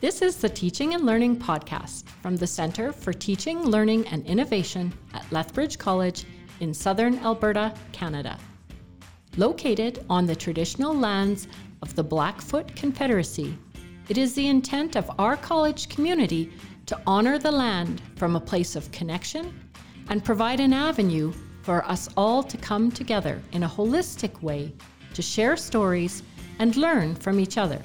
This is the Teaching and Learning Podcast from the Centre for Teaching, Learning and Innovation at Lethbridge College in southern Alberta, Canada. Located on the traditional lands of the Blackfoot Confederacy, it is the intent of our college community to honour the land from a place of connection and provide an avenue for us all to come together in a holistic way to share stories and learn from each other.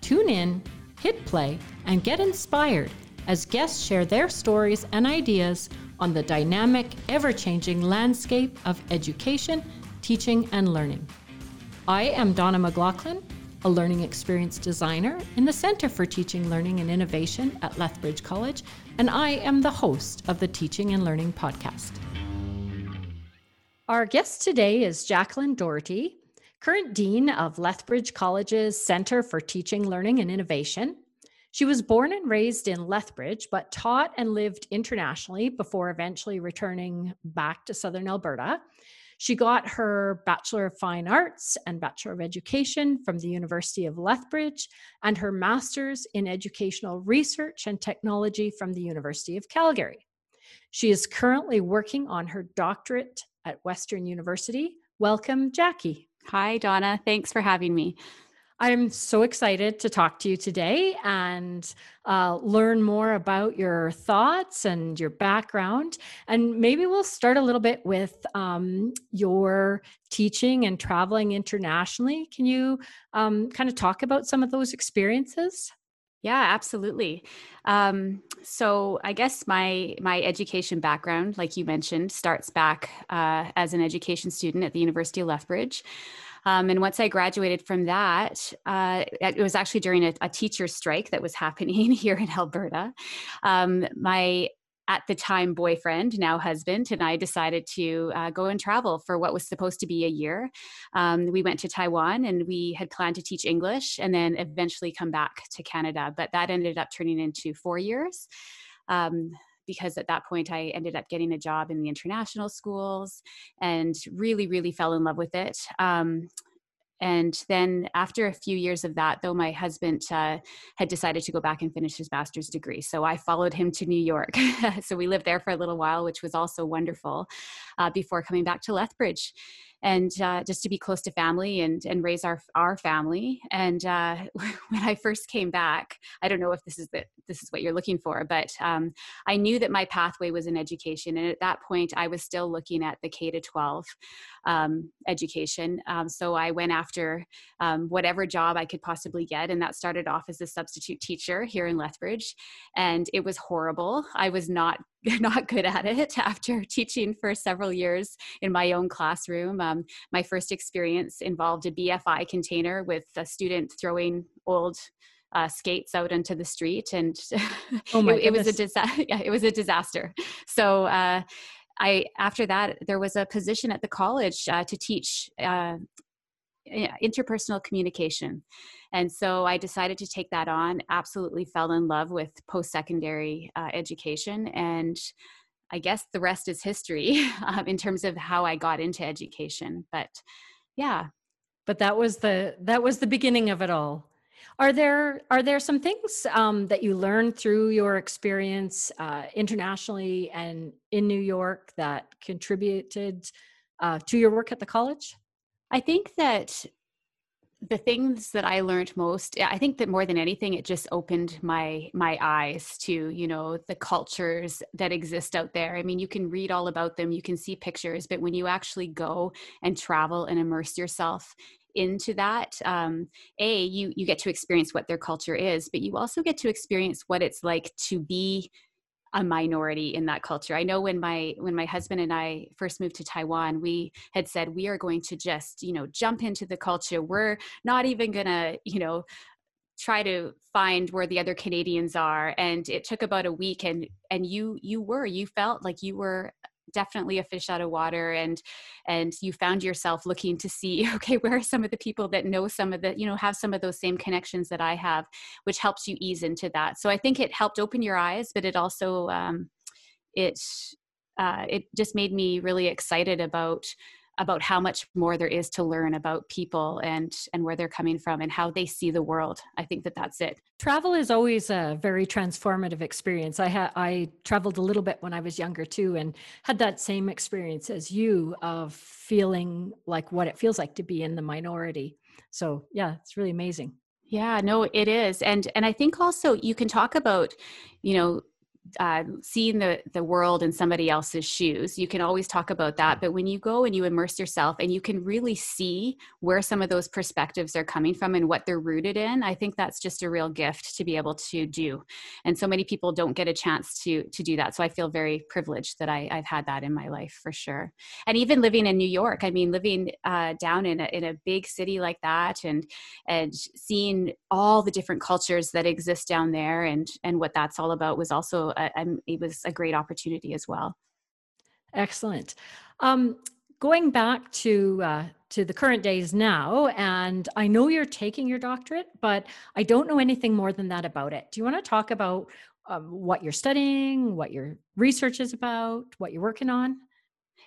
Tune in hit play, and get inspired as guests share their stories and ideas on the dynamic, ever changing landscape of education, teaching, and learning. I am Donna McLaughlin, a learning experience designer in the Center for Teaching, Learning, and Innovation at Lethbridge College, and I am the host of the Teaching and Learning podcast. Our guest today is Jacqueline Doherty, current Dean of Lethbridge College's Center for Teaching, Learning, and Innovation. She was born and raised in Lethbridge, but taught and lived internationally before eventually returning back to Southern Alberta. She got her Bachelor of Fine Arts and Bachelor of Education from the University of Lethbridge and her Master's in Educational Research and Technology from the University of Calgary. She is currently working on her doctorate at Western University. Welcome, Jackie. Hi, Donna. Thanks for having me. I'm so excited to talk to you today and uh, learn more about your thoughts and your background. And maybe we'll start a little bit with um, your teaching and traveling internationally. Can you um, kind of talk about some of those experiences? Yeah, absolutely. Um, so I guess my my education background, like you mentioned, starts back uh, as an education student at the University of Lethbridge. Um, and once I graduated from that, uh, it was actually during a, a teacher strike that was happening here in Alberta. Um, my at the time boyfriend, now husband, and I decided to uh, go and travel for what was supposed to be a year. Um, we went to Taiwan and we had planned to teach English and then eventually come back to Canada, but that ended up turning into four years. Um, because at that point I ended up getting a job in the international schools and really, really fell in love with it. Um, and then after a few years of that though my husband uh, had decided to go back and finish his master's degree. So i followed him to new york. So we lived there for a little while which was also wonderful uh, before coming back to lethbridge and uh, just to be close to family and and raise our our family. And uh, when I first came back, I don't know if this is the this is what you're looking for, but um, I knew that my pathway was in education, and at that point, I was still looking at the K to 12 um, education. Um, so I went after um, whatever job I could possibly get, and that started off as a substitute teacher here in Lethbridge, and it was horrible. I was not not good at it after teaching for several years in my own classroom. Um, my first experience involved a BFI container with a student throwing old uh, skates out into the street, and oh it, it, was a disaster. Yeah, it was a disaster. So. Uh, I after that there was a position at the college uh, to teach uh, interpersonal communication. And so I decided to take that on, absolutely fell in love with post secondary uh, education. And I guess the rest is history um, in terms of how I got into education. But yeah. But that was the that was the beginning of it all. Are there are there some things um, that you learned through your experience uh, internationally and in New York that contributed uh, to your work at the college? I think that the things that I learned most, I think that more than anything, it just opened my my eyes to you know the cultures that exist out there. I mean, you can read all about them, you can see pictures, but when you actually go and travel and immerse yourself into that um, a you you get to experience what their culture is but you also get to experience what it's like to be a minority in that culture. I know when my when my husband and I first moved to Taiwan, we had said we are going to just, you know, jump into the culture. We're not even going to, you know, try to find where the other Canadians are and it took about a week and and you you were you felt like you were definitely a fish out of water and and you found yourself looking to see okay where are some of the people that know some of the you know have some of those same connections that i have which helps you ease into that. So i think it helped open your eyes but it also um, it uh, it just made me really excited about about how much more there is to learn about people and and where they're coming from and how they see the world. I think that that's it. Travel is always a very transformative experience. I had i traveled a little bit when i was younger too and had that same experience as you of feeling like what it feels like to be in the minority. So yeah it's really amazing. Yeah no it is. And and i think also you can talk about you know uh, seeing the the world in somebody else's shoes you can always talk about that. But when you go and you immerse yourself and you can really see where some of those perspectives are coming from and what they're rooted in i think that's just a real gift to be able to do. And so many people don't get a chance to to do that. So i feel very privileged that I, i've had that in my life for sure. And even living in new york i mean living uh, down in a, in a big city like that and and seeing all the different cultures that exist down there and and what that's all about was also it was a great opportunity as well. Excellent. Um, going back to uh, to the current days now, and I know you're taking your doctorate, but I don't know anything more than that about it. Do you want to talk about um, what you're studying, what your research is about, what you're working on?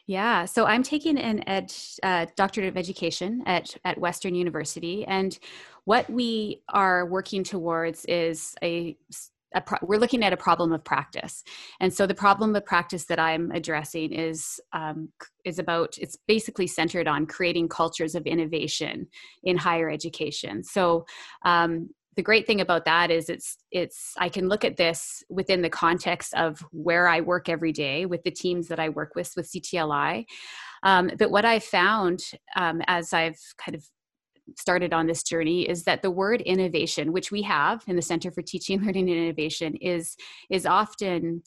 Yeah, so I'm taking an ed uh, doctorate of education at at Western University, and what we are working towards is a pro- we're looking at a problem of practice. And so the problem of practice that i'm addressing is um, is about it's basically centered on creating cultures of innovation in higher education. So um, the great thing about that is it's it's i can look at this within the context of where i work every day with the teams that i work with with ctli um, but what i found um, as i've kind of started on this journey is that the word innovation which we have in the center for teaching learning and innovation is is often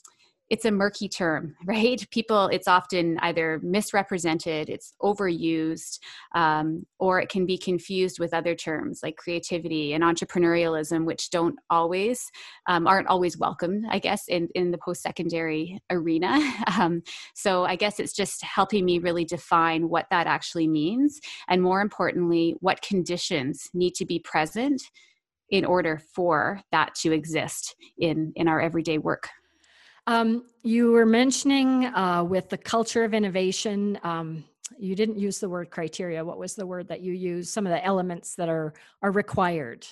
it's a murky term, right? People, it's often either misrepresented, it's overused, um, or it can be confused with other terms like creativity and entrepreneurialism, which don't always um, aren't always welcomed, I guess, in in the post secondary arena. Um, so I guess it's just helping me really define what that actually means, and more importantly, what conditions need to be present in order for that to exist in in our everyday work um, you were mentioning uh, with the culture of innovation. Um, you didn't use the word criteria. What was the word that you used? Some of the elements that are are required.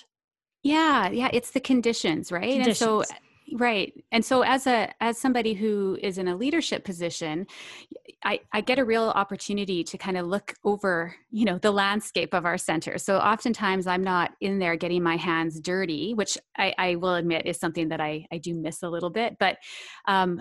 Yeah, yeah, it's the conditions, right? Conditions. And so right and so as a as somebody who is in a leadership position i i get a real opportunity to kind of look over you know the landscape of our center. So oftentimes i'm not in there getting my hands dirty which i i will admit is something that i i do miss a little bit but um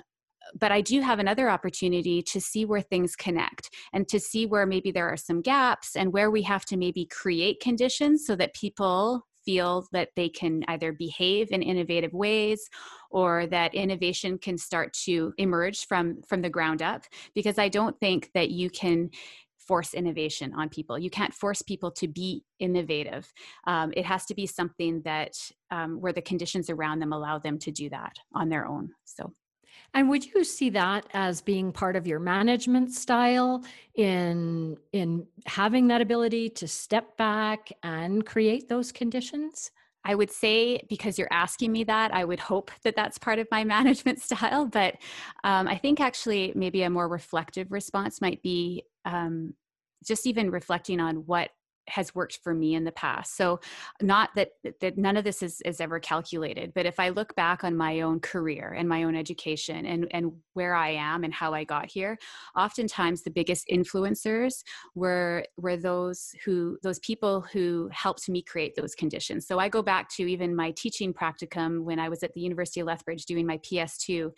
but I do have another opportunity to see where things connect and to see where maybe there are some gaps and where we have to maybe create conditions so that people feel that they can either behave in innovative ways or that innovation can start to emerge from from the ground up because i don't think that you can force innovation on people. You can't force people to be innovative. Um, it has to be something that um, where the conditions around them allow them to do that on their own. So and would you see that as being part of your management style in in having that ability to step back and create those conditions? I would say because you're asking me that, I would hope that that's part of my management style. But um, I think actually maybe a more reflective response might be um, just even reflecting on what has worked for me in the past. So not that that none of this is, is ever calculated but if i look back on my own career and my own education and and where i am and how i got here oftentimes the biggest influencers were were those who those people who helped me create those conditions. So i go back to even my teaching practicum when i was at the university of lethbridge doing my ps2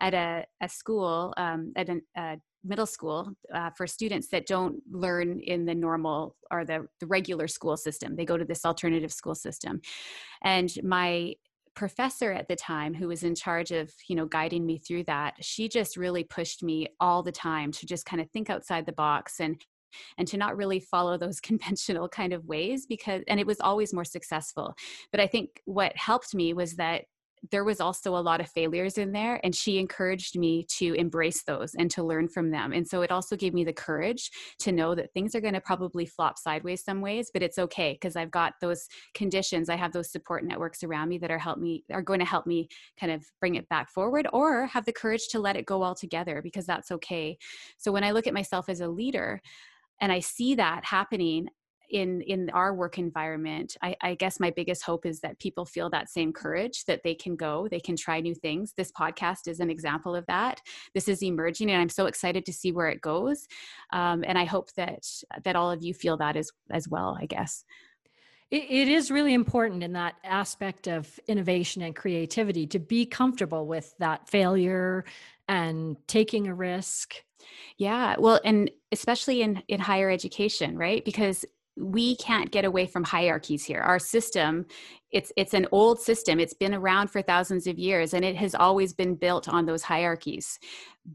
at a, a school um, at an, a middle school uh, for students that don't learn in the normal or the, the regular school system. They go to this alternative school system. And my professor at the time who was in charge of you know guiding me through that she just really pushed me all the time to just kind of think outside the box and and to not really follow those conventional kind of ways because and it was always more successful but i think what helped me was that there was also a lot of failures in there and she encouraged me to embrace those and to learn from them. And so it also gave me the courage to know that things are going to probably flop sideways some ways but it's okay because i've got those conditions i have those support networks around me that are help me are going to help me kind of bring it back forward or have the courage to let it go altogether because that's okay. So when i look at myself as a leader and i see that happening in in our work environment I, I, guess my biggest hope is that people feel that same courage that they can go they can try new things. This podcast is an example of that. This is emerging and i'm so excited to see where it goes um, and i hope that that all of you feel that as as well i guess. It, it is really important in that aspect of innovation and creativity to be comfortable with that failure and taking a risk. Yeah well and especially in in higher education right? Because we can't get away from hierarchies here our system it's it's an old system it's been around for thousands of years and it has always been built on those hierarchies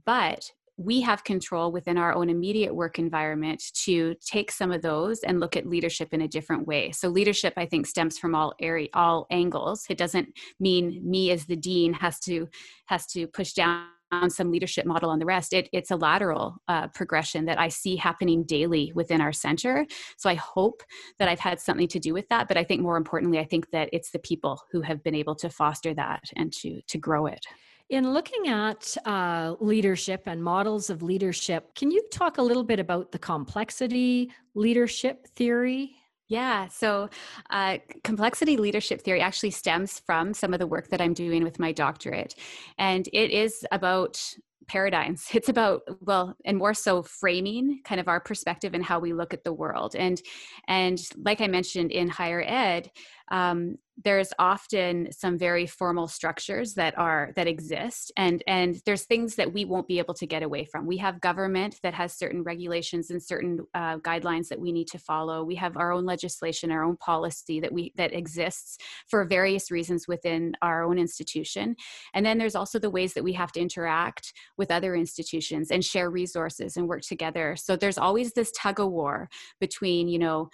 but we have control within our own immediate work environment to take some of those and look at leadership in a different way. So leadership I think stems from all area all angles. It doesn't mean me as the dean has to has to push down some leadership model on the rest. It, it's a lateral uh, progression that I see happening daily within our center. So I hope that I've had something to do with that. But I think more importantly, I think that it's the people who have been able to foster that and to to grow it. In looking at uh, leadership and models of leadership, can you talk a little bit about the complexity leadership theory? Yeah, so uh, complexity leadership theory actually stems from some of the work that I'm doing with my doctorate. And it is about paradigms. It's about, well, and more so framing kind of our perspective and how we look at the world. And and like I mentioned in higher ed, um, there's often some very formal structures that are that exist and and there's things that we won't be able to get away from. We have government that has certain regulations and certain uh, guidelines that we need to follow. We have our own legislation our own policy that we that exists for various reasons within our own institution. And then there's also the ways that we have to interact with other institutions and share resources and work together. So there's always this tug of war between you know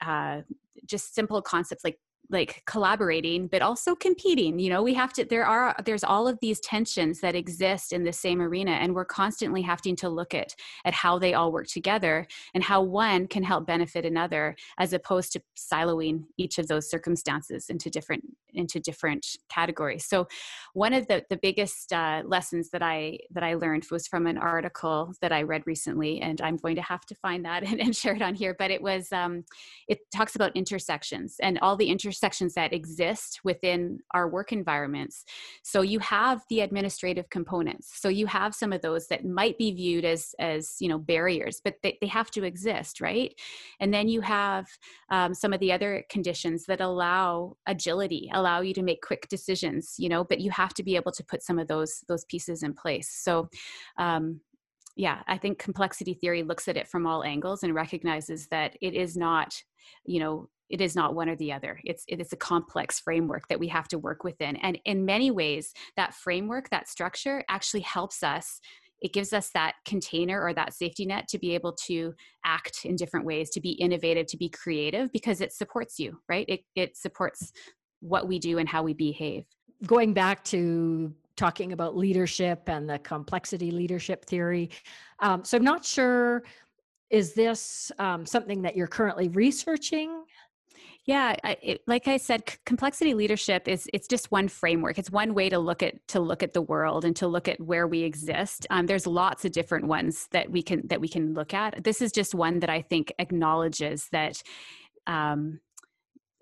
uh, just simple concepts like like collaborating but also competing you know we have to there are there's all of these tensions that exist in the same arena and we're constantly having to look at at how they all work together and how one can help benefit another as opposed to siloing each of those circumstances into different into different categories so one of the the biggest uh, lessons that i that i learned was from an article that i read recently and i'm going to have to find that and, and share it on here but it was um, it talks about intersections and all the intersections that exist within our work environments. So you have the administrative components. So you have some of those that might be viewed as as you know barriers, but they, they have to exist, right? And then you have um, some of the other conditions that allow agility, allow you to make quick decisions, you know, but you have to be able to put some of those those pieces in place. So um, yeah, I think complexity theory looks at it from all angles and recognizes that it is not, you know, it is not one or the other. It's it is a complex framework that we have to work within. And in many ways that framework that structure actually helps us it gives us that container or that safety net to be able to act in different ways to be innovative to be creative because it supports you right? It, it supports what we do and how we behave going back to talking about leadership and the complexity leadership theory um, so i'm not sure is this um, something that you're currently researching yeah, it, like I said, c- complexity leadership is it's just one framework. It's one way to look at to look at the world and to look at where we exist. Um, there's lots of different ones that we can that we can look at. This is just one that I think acknowledges that um,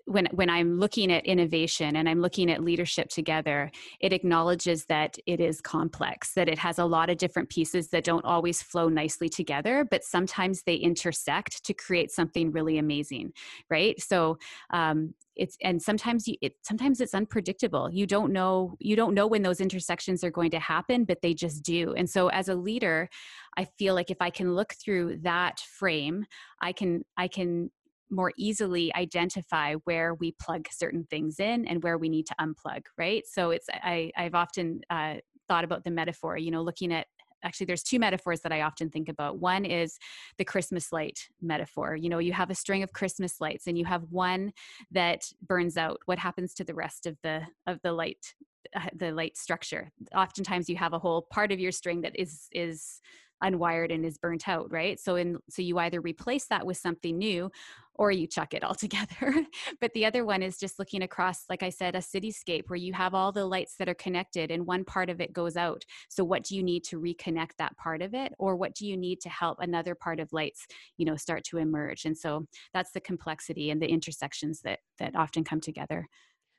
when when i'm looking at innovation and i'm looking at leadership together it acknowledges that it is complex that it has a lot of different pieces that don't always flow nicely together but sometimes they intersect to create something really amazing right? So um, it's and sometimes you it sometimes it's unpredictable. You don't know you don't know when those intersections are going to happen but they just do. And so as a leader i feel like if i can look through that frame i can i can more easily identify where we plug certain things in and where we need to unplug right? So it's i i've often uh, thought about the metaphor you know looking at actually there's two metaphors that i often think about. One is the christmas light metaphor. You know you have a string of christmas lights and you have one that burns out. What happens to the rest of the of the light uh, the light structure? Oftentimes you have a whole part of your string that is is unwired and is burnt out right? So in so you either replace that with something new or you chuck it all together. but the other one is just looking across, like I said, a cityscape where you have all the lights that are connected and one part of it goes out. So what do you need to reconnect that part of it? Or what do you need to help another part of lights, you know, start to emerge? And so that's the complexity and the intersections that that often come together.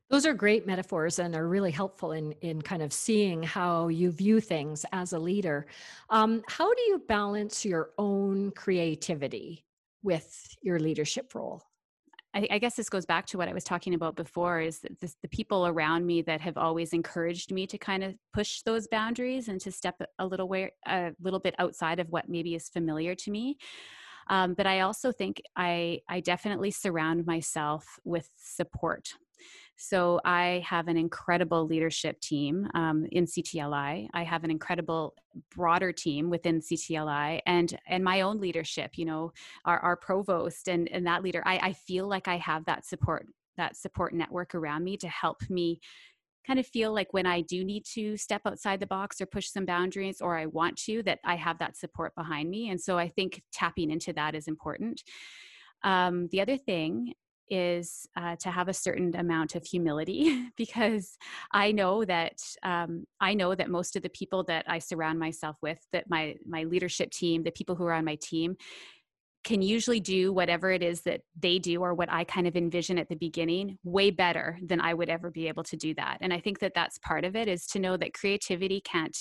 Those are great metaphors and are really helpful in, in kind of seeing how you view things as a leader. Um, how do you balance your own creativity with your leadership role? I, I, guess this goes back to what I was talking about before is this, the people around me that have always encouraged me to kind of push those boundaries and to step a little way, a little bit outside of what maybe is familiar to me. Um, but I also think I, I definitely surround myself with support so I have an incredible leadership team um, in CTLI. I have an incredible broader team within CTLI and and my own leadership. You know, our, our provost and and that leader. I, I feel like I have that support that support network around me to help me kind of feel like when I do need to step outside the box or push some boundaries or I want to, that I have that support behind me. And so I think tapping into that is important. Um, the other thing is uh, to have a certain amount of humility because i know that um, i know that most of the people that i surround myself with that my my leadership team the people who are on my team can usually do whatever it is that they do or what i kind of envision at the beginning way better than i would ever be able to do that. And i think that that's part of it is to know that creativity can't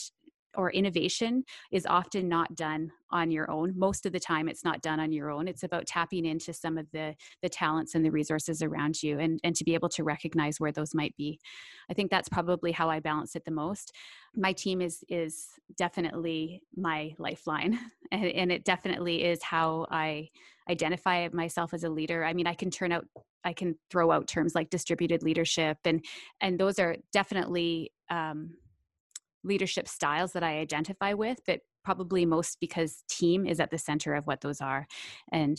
or innovation is often not done on your own. Most of the time it's not done on your own. It's about tapping into some of the the talents and the resources around you and and to be able to recognize where those might be. I think that's probably how i balance it the most. My team is is definitely my lifeline and, and it definitely is how i identify myself as a leader. I mean i can turn out i can throw out terms like distributed leadership and and those are definitely um, leadership styles that I identify with, but probably most because team is at the center of what those are. And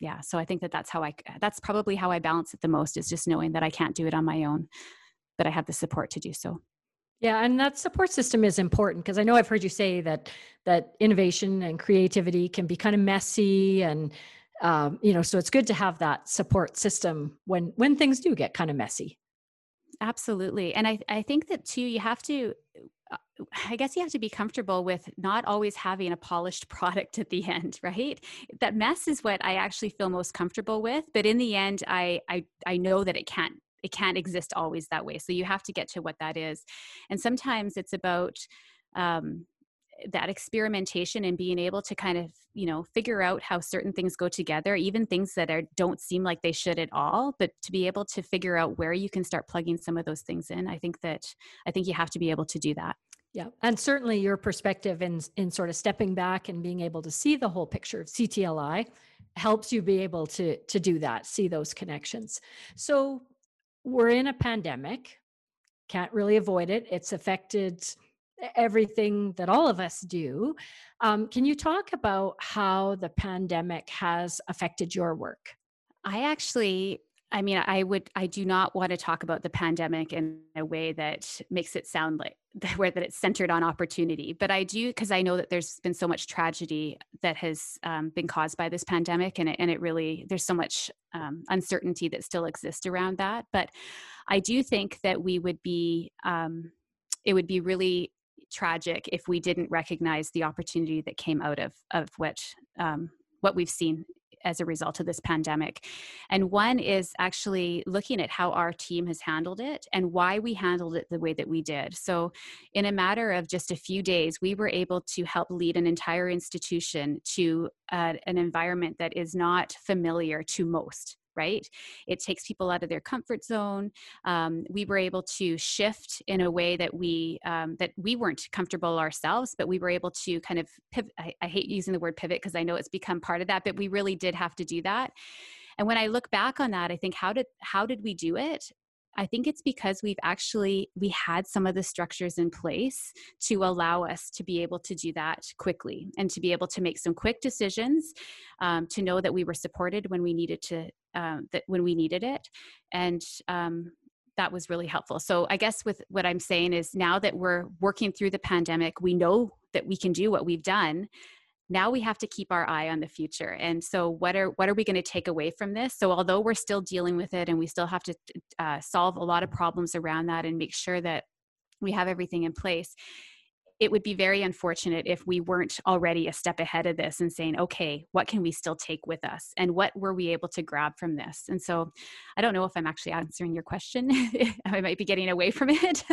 yeah, so I think that that's how I, that's probably how I balance it the most is just knowing that I can't do it on my own, but I have the support to do so. Yeah, and that support system is important because I know I've heard you say that that innovation and creativity can be kind of messy and um, you know, so it's good to have that support system when when things do get kind of messy. Absolutely. And I I think that too you have to I guess you have to be comfortable with not always having a polished product at the end, right? That mess is what I actually feel most comfortable with, but in the end I I I know that it can't it can't exist always that way. So you have to get to what that is. And sometimes it's about um that experimentation and being able to kind of you know figure out how certain things go together even things that are don't seem like they should at all but to be able to figure out where you can start plugging some of those things in i think that i think you have to be able to do that. Yeah and certainly your perspective in in sort of stepping back and being able to see the whole picture of ctli helps you be able to to do that see those connections. So we're in a pandemic can't really avoid it. It's affected everything that all of us do. Um, can you talk about how the pandemic has affected your work? I actually I mean, I would, I do not want to talk about the pandemic in a way that makes it sound like where that it's centered on opportunity. But I do because I know that there's been so much tragedy that has um, been caused by this pandemic, and it, and it really there's so much um, uncertainty that still exists around that. But I do think that we would be, um, it would be really tragic if we didn't recognize the opportunity that came out of of what um, what we've seen as a result of this pandemic. And one is actually looking at how our team has handled it and why we handled it the way that we did. So, in a matter of just a few days, we were able to help lead an entire institution to uh, an environment that is not familiar to most right? It takes people out of their comfort zone. Um, we were able to shift in a way that we um, that we weren't comfortable ourselves, but we were able to kind of pivot. I, I hate using the word pivot because I know it's become part of that, but we really did have to do that. And when I look back on that, I think how did how did we do it? I think it's because we've actually we had some of the structures in place to allow us to be able to do that quickly and to be able to make some quick decisions, um, to know that we were supported when we needed to um, that when we needed it, and um, that was really helpful. So I guess with what I'm saying is now that we're working through the pandemic, we know that we can do what we've done. Now we have to keep our eye on the future. And so what are what are we going to take away from this? So although we're still dealing with it and we still have to uh, solve a lot of problems around that and make sure that we have everything in place it would be very unfortunate if we weren't already a step ahead of this and saying, okay, what can we still take with us? And what were we able to grab from this? And so I don't know if I'm actually answering your question. I might be getting away from it.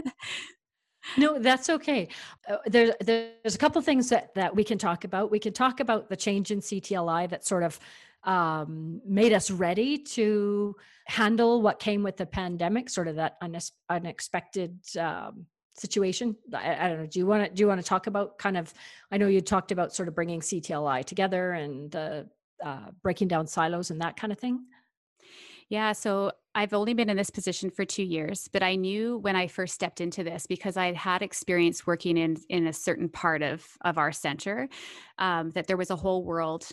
no, that's okay. Uh, there, there's a couple things that, that we can talk about. We can talk about the change in CTLI that sort of um, made us ready to handle what came with the pandemic, sort of that unexpected um, situation? I, I, don't know. Do you want to do you want to talk about kind of i know you talked about sort of bringing ctli together and the uh, breaking down silos and that kind of thing? Yeah so i've only been in this position for two years but i knew when i first stepped into this because i had had experience working in in a certain part of of our center um, that there was a whole world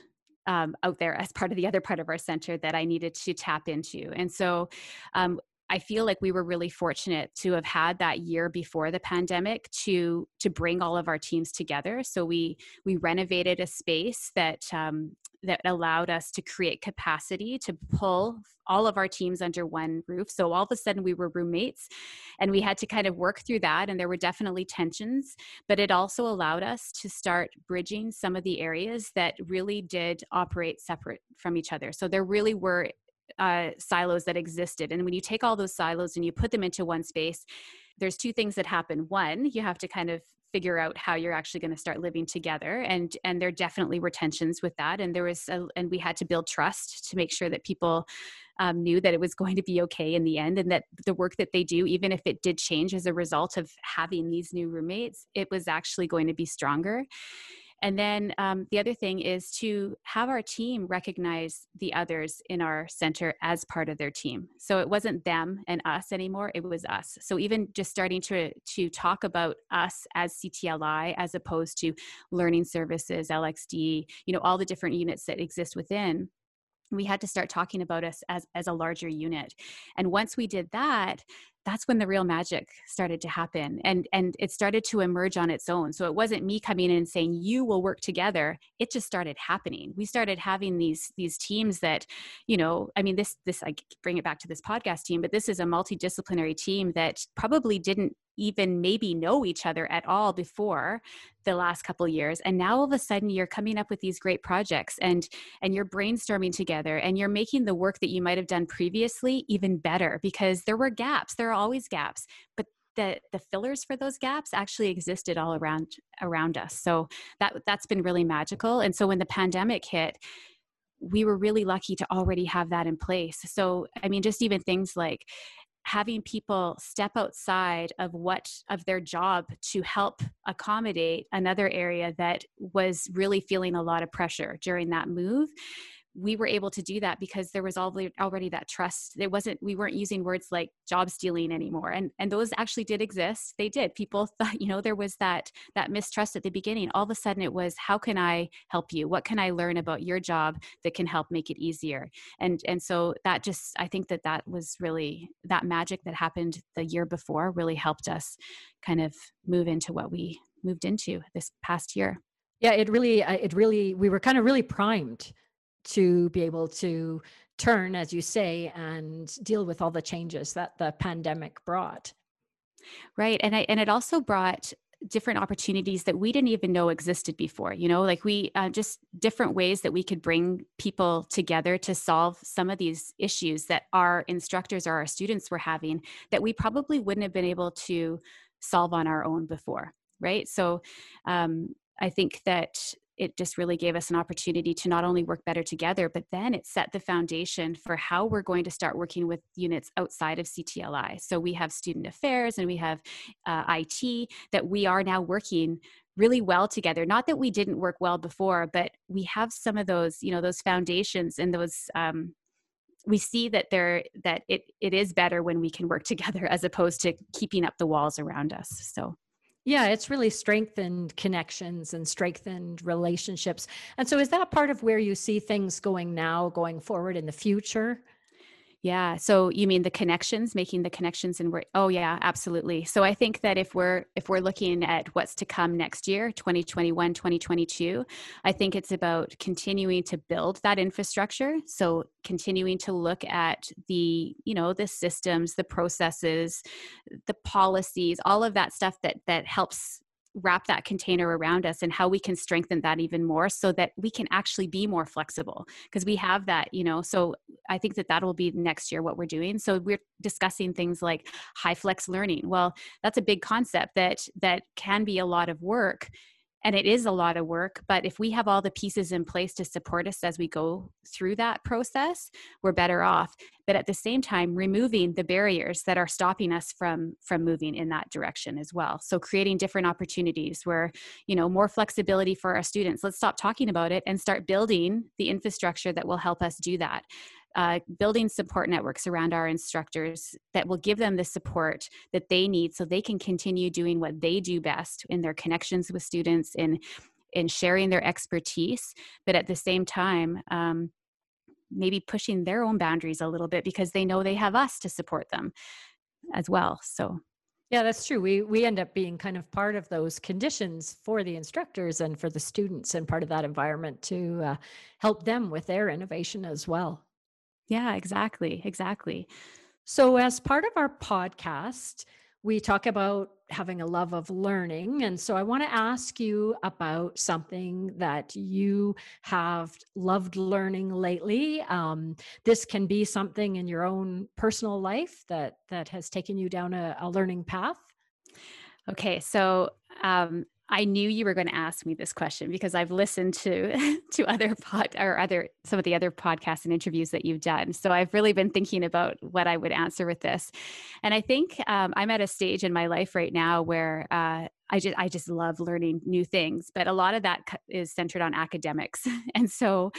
um, out there as part of the other part of our center that I needed to tap into. And so um, I feel like we were really fortunate to have had that year before the pandemic to to bring all of our teams together. So we we renovated a space that um, that allowed us to create capacity to pull all of our teams under one roof. So all of a sudden we were roommates and we had to kind of work through that and there were definitely tensions, but it also allowed us to start bridging some of the areas that really did operate separate from each other. So there really were uh, silos that existed. And when you take all those silos and you put them into one space, there's two things that happen. One, you have to kind of figure out how you're actually going to start living together and and there definitely were tensions with that and there was a, and we had to build trust to make sure that people um, knew that it was going to be okay in the end and that the work that they do even if it did change as a result of having these new roommates it was actually going to be stronger and then um, the other thing is to have our team recognize the others in our center as part of their team. So it wasn't them and us anymore; it was us. So even just starting to to talk about us as CTLI as opposed to learning services, LXD, you know, all the different units that exist within we had to start talking about us as, as a larger unit and once we did that that's when the real magic started to happen and and it started to emerge on its own. So it wasn't me coming in and saying you will work together. It just started happening. We started having these these teams that you know i mean this this i bring it back to this podcast team but this is a multidisciplinary team that probably didn't even maybe know each other at all before the last couple years and now all of a sudden you're coming up with these great projects and and you're brainstorming together and you're making the work that you might have done previously even better because there were gaps there are always gaps but the the fillers for those gaps actually existed all around around us. So that that's been really magical and so when the pandemic hit we were really lucky to already have that in place. So i mean just even things like having people step outside of what of their job to help accommodate another area that was really feeling a lot of pressure during that move we were able to do that because there was already that trust. It wasn't we weren't using words like job stealing anymore and and those actually did exist. They did. People thought you know there was that that mistrust at the beginning. All of a sudden it was how can i help you? What can i learn about your job that can help make it easier? And and so that just i think that that was really that magic that happened the year before really helped us kind of move into what we moved into this past year. Yeah it really uh, it really we were kind of really primed to be able to turn, as you say, and deal with all the changes that the pandemic brought. Right. And I and it also brought different opportunities that we didn't even know existed before you know like we uh, just different ways that we could bring people together to solve some of these issues that our instructors or our students were having that we probably wouldn't have been able to solve on our own before right so um, i think that it just really gave us an opportunity to not only work better together, but then it set the foundation for how we're going to start working with units outside of CTLI. So we have student affairs and we have uh, IT that we are now working really well together. Not that we didn't work well before, but we have some of those, you know, those foundations and those. Um, we see that there that it it is better when we can work together as opposed to keeping up the walls around us. So yeah, it's really strengthened connections and strengthened relationships. And so, is that part of where you see things going now, going forward in the future? Yeah. So you mean the connections, making the connections and where oh yeah, absolutely. So I think that if we're if we're looking at what's to come next year, 2021, 2022, I think it's about continuing to build that infrastructure. So continuing to look at the, you know, the systems, the processes, the policies, all of that stuff that that helps wrap that container around us and how we can strengthen that even more so that we can actually be more flexible because we have that you know so i think that that will be next year what we're doing. So we're discussing things like HyFlex learning. Well that's a big concept that that can be a lot of work and it is a lot of work but if we have all the pieces in place to support us as we go through that process we're better off. But at the same time removing the barriers that are stopping us from from moving in that direction as well. So creating different opportunities where you know more flexibility for our students. Let's stop talking about it and start building the infrastructure that will help us do that uh, building support networks around our instructors that will give them the support that they need so they can continue doing what they do best in their connections with students in in sharing their expertise but at the same time um, maybe pushing their own boundaries a little bit because they know they have us to support them as well so yeah, that's true. We we end up being kind of part of those conditions for the instructors and for the students, and part of that environment to uh, help them with their innovation as well. Yeah, exactly. Exactly. So, as part of our podcast, we talk about having a love of learning. And so, I want to ask you about something that you have loved learning lately. Um, this can be something in your own personal life that that has taken you down a, a learning path. Okay, so um, I knew you were going to ask me this question because I've listened to to other pod or other some of the other podcasts and interviews that you've done. So I've really been thinking about what I would answer with this, and I think um, I'm at a stage in my life right now where uh, I just I just love learning new things, but a lot of that is centered on academics, and so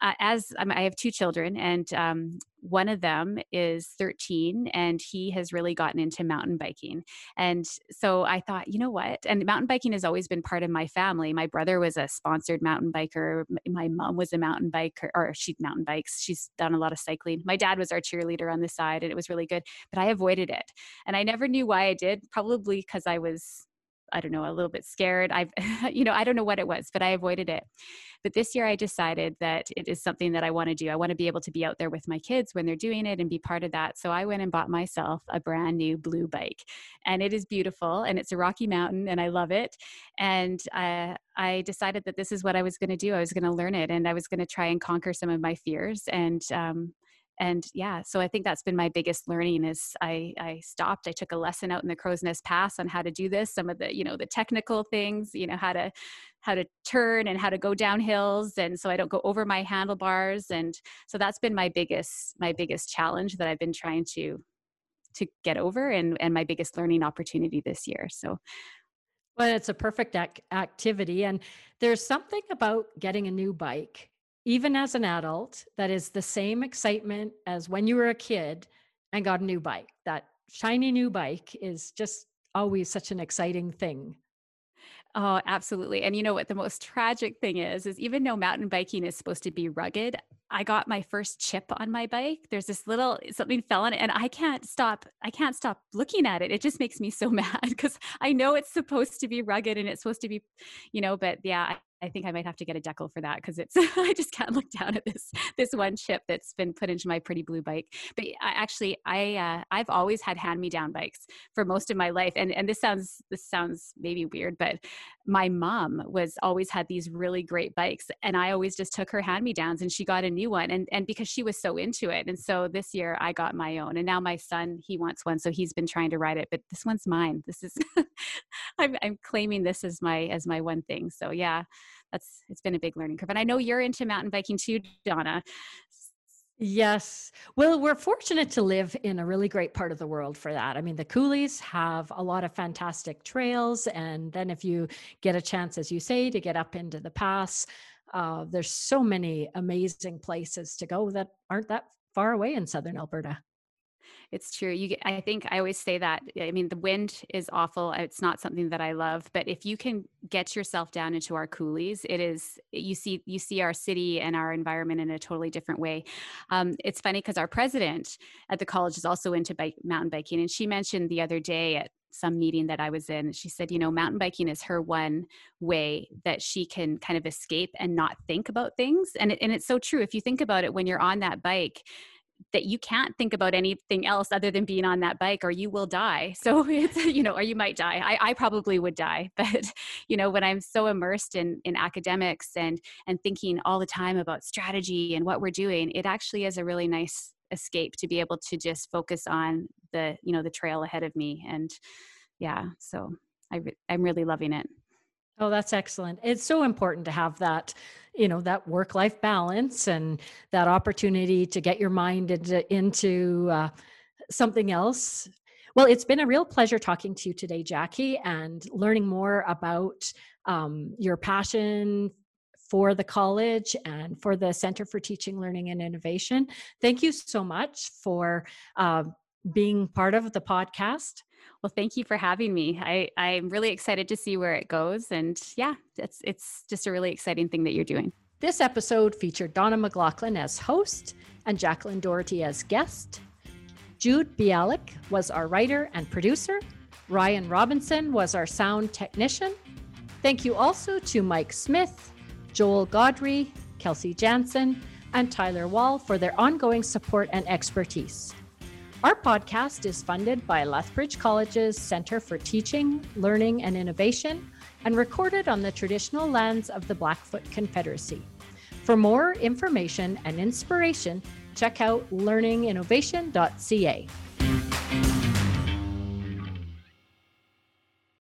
uh, as um, I have two children, and um, one of them is 13, and he has really gotten into mountain biking. And so I thought, you know what? And mountain biking has always been part of my family. My brother was a sponsored mountain biker. My mom was a mountain biker, or she mountain bikes. She's done a lot of cycling. My dad was our cheerleader on the side, and it was really good. But I avoided it, and I never knew why I did. Probably because I was I don't know, a little bit scared. I've, you know, I don't know what it was, but I avoided it. But this year I decided that it is something that I want to do. I want to be able to be out there with my kids when they're doing it and be part of that. So I went and bought myself a brand new blue bike. And it is beautiful and it's a rocky mountain and I love it. And I, I decided that this is what I was going to do. I was going to learn it and I was going to try and conquer some of my fears. And, um, and yeah so i think that's been my biggest learning is i i stopped i took a lesson out in the Crowsnest pass on how to do this some of the you know the technical things you know how to how to turn and how to go down hills and so i don't go over my handlebars and so that's been my biggest my biggest challenge that i've been trying to to get over and and my biggest learning opportunity this year so. Well it's a perfect ac- activity and there's something about getting a new bike even as an adult, that is the same excitement as when you were a kid and got a new bike. That shiny new bike is just always such an exciting thing. Oh, absolutely. And you know what the most tragic thing is is even though mountain biking is supposed to be rugged, I got my first chip on my bike. There's this little something fell on it and I can't stop I can't stop looking at it. It just makes me so mad because I know it's supposed to be rugged and it's supposed to be, you know, but yeah, I think I might have to get a decal for that because it's I just can't look down at this this one chip that's been put into my pretty blue bike. But I, actually, I uh, I've always had hand me down bikes for most of my life, and and this sounds this sounds maybe weird, but my mom was always had these really great bikes, and I always just took her hand me downs, and she got a new one, and and because she was so into it, and so this year I got my own, and now my son he wants one, so he's been trying to ride it, but this one's mine. This is I'm I'm claiming this as my as my one thing. So yeah that's it's been a big learning curve. And I know you're into mountain biking too, Donna. Yes. Well, we're fortunate to live in a really great part of the world for that. I mean, the coulees have a lot of fantastic trails. And then if you get a chance, as you say, to get up into the pass, uh, there's so many amazing places to go that aren't that far away in southern Alberta. It's true. You get, I think I always say that. I mean, the wind is awful. It's not something that I love, but if you can get yourself down into our coulees, it is you see you see our city and our environment in a totally different way. Um, it's funny because our president at the college is also into bike, mountain biking, and she mentioned the other day at some meeting that I was in. She said, you know, mountain biking is her one way that she can kind of escape and not think about things. And, it, and it's so true. If you think about it, when you're on that bike, that you can't think about anything else other than being on that bike or you will die. So it's you know or you might die. I, I probably would die but you know when i'm so immersed in in academics and and thinking all the time about strategy and what we're doing it actually is a really nice escape to be able to just focus on the you know the trail ahead of me. And yeah so I, i'm really loving it oh that's excellent it's so important to have that you know that work life balance and that opportunity to get your mind into into uh, something else well it's been a real pleasure talking to you today jackie and learning more about um, your passion for the college and for the Center for Teaching, Learning, and Innovation. Thank you so much for uh, being part of the podcast. Well, thank you for having me. I, I'm really excited to see where it goes. And yeah, it's, it's just a really exciting thing that you're doing. This episode featured Donna McLaughlin as host and Jacqueline Doherty as guest. Jude Bialik was our writer and producer. Ryan Robinson was our sound technician. Thank you also to Mike Smith, Joel Godry, Kelsey Jansen, and Tyler Wall for their ongoing support and expertise. Our podcast is funded by Lethbridge College's Center for Teaching, Learning, and Innovation and recorded on the traditional lands of the Blackfoot Confederacy. For more information and inspiration, check out learninginnovation.ca.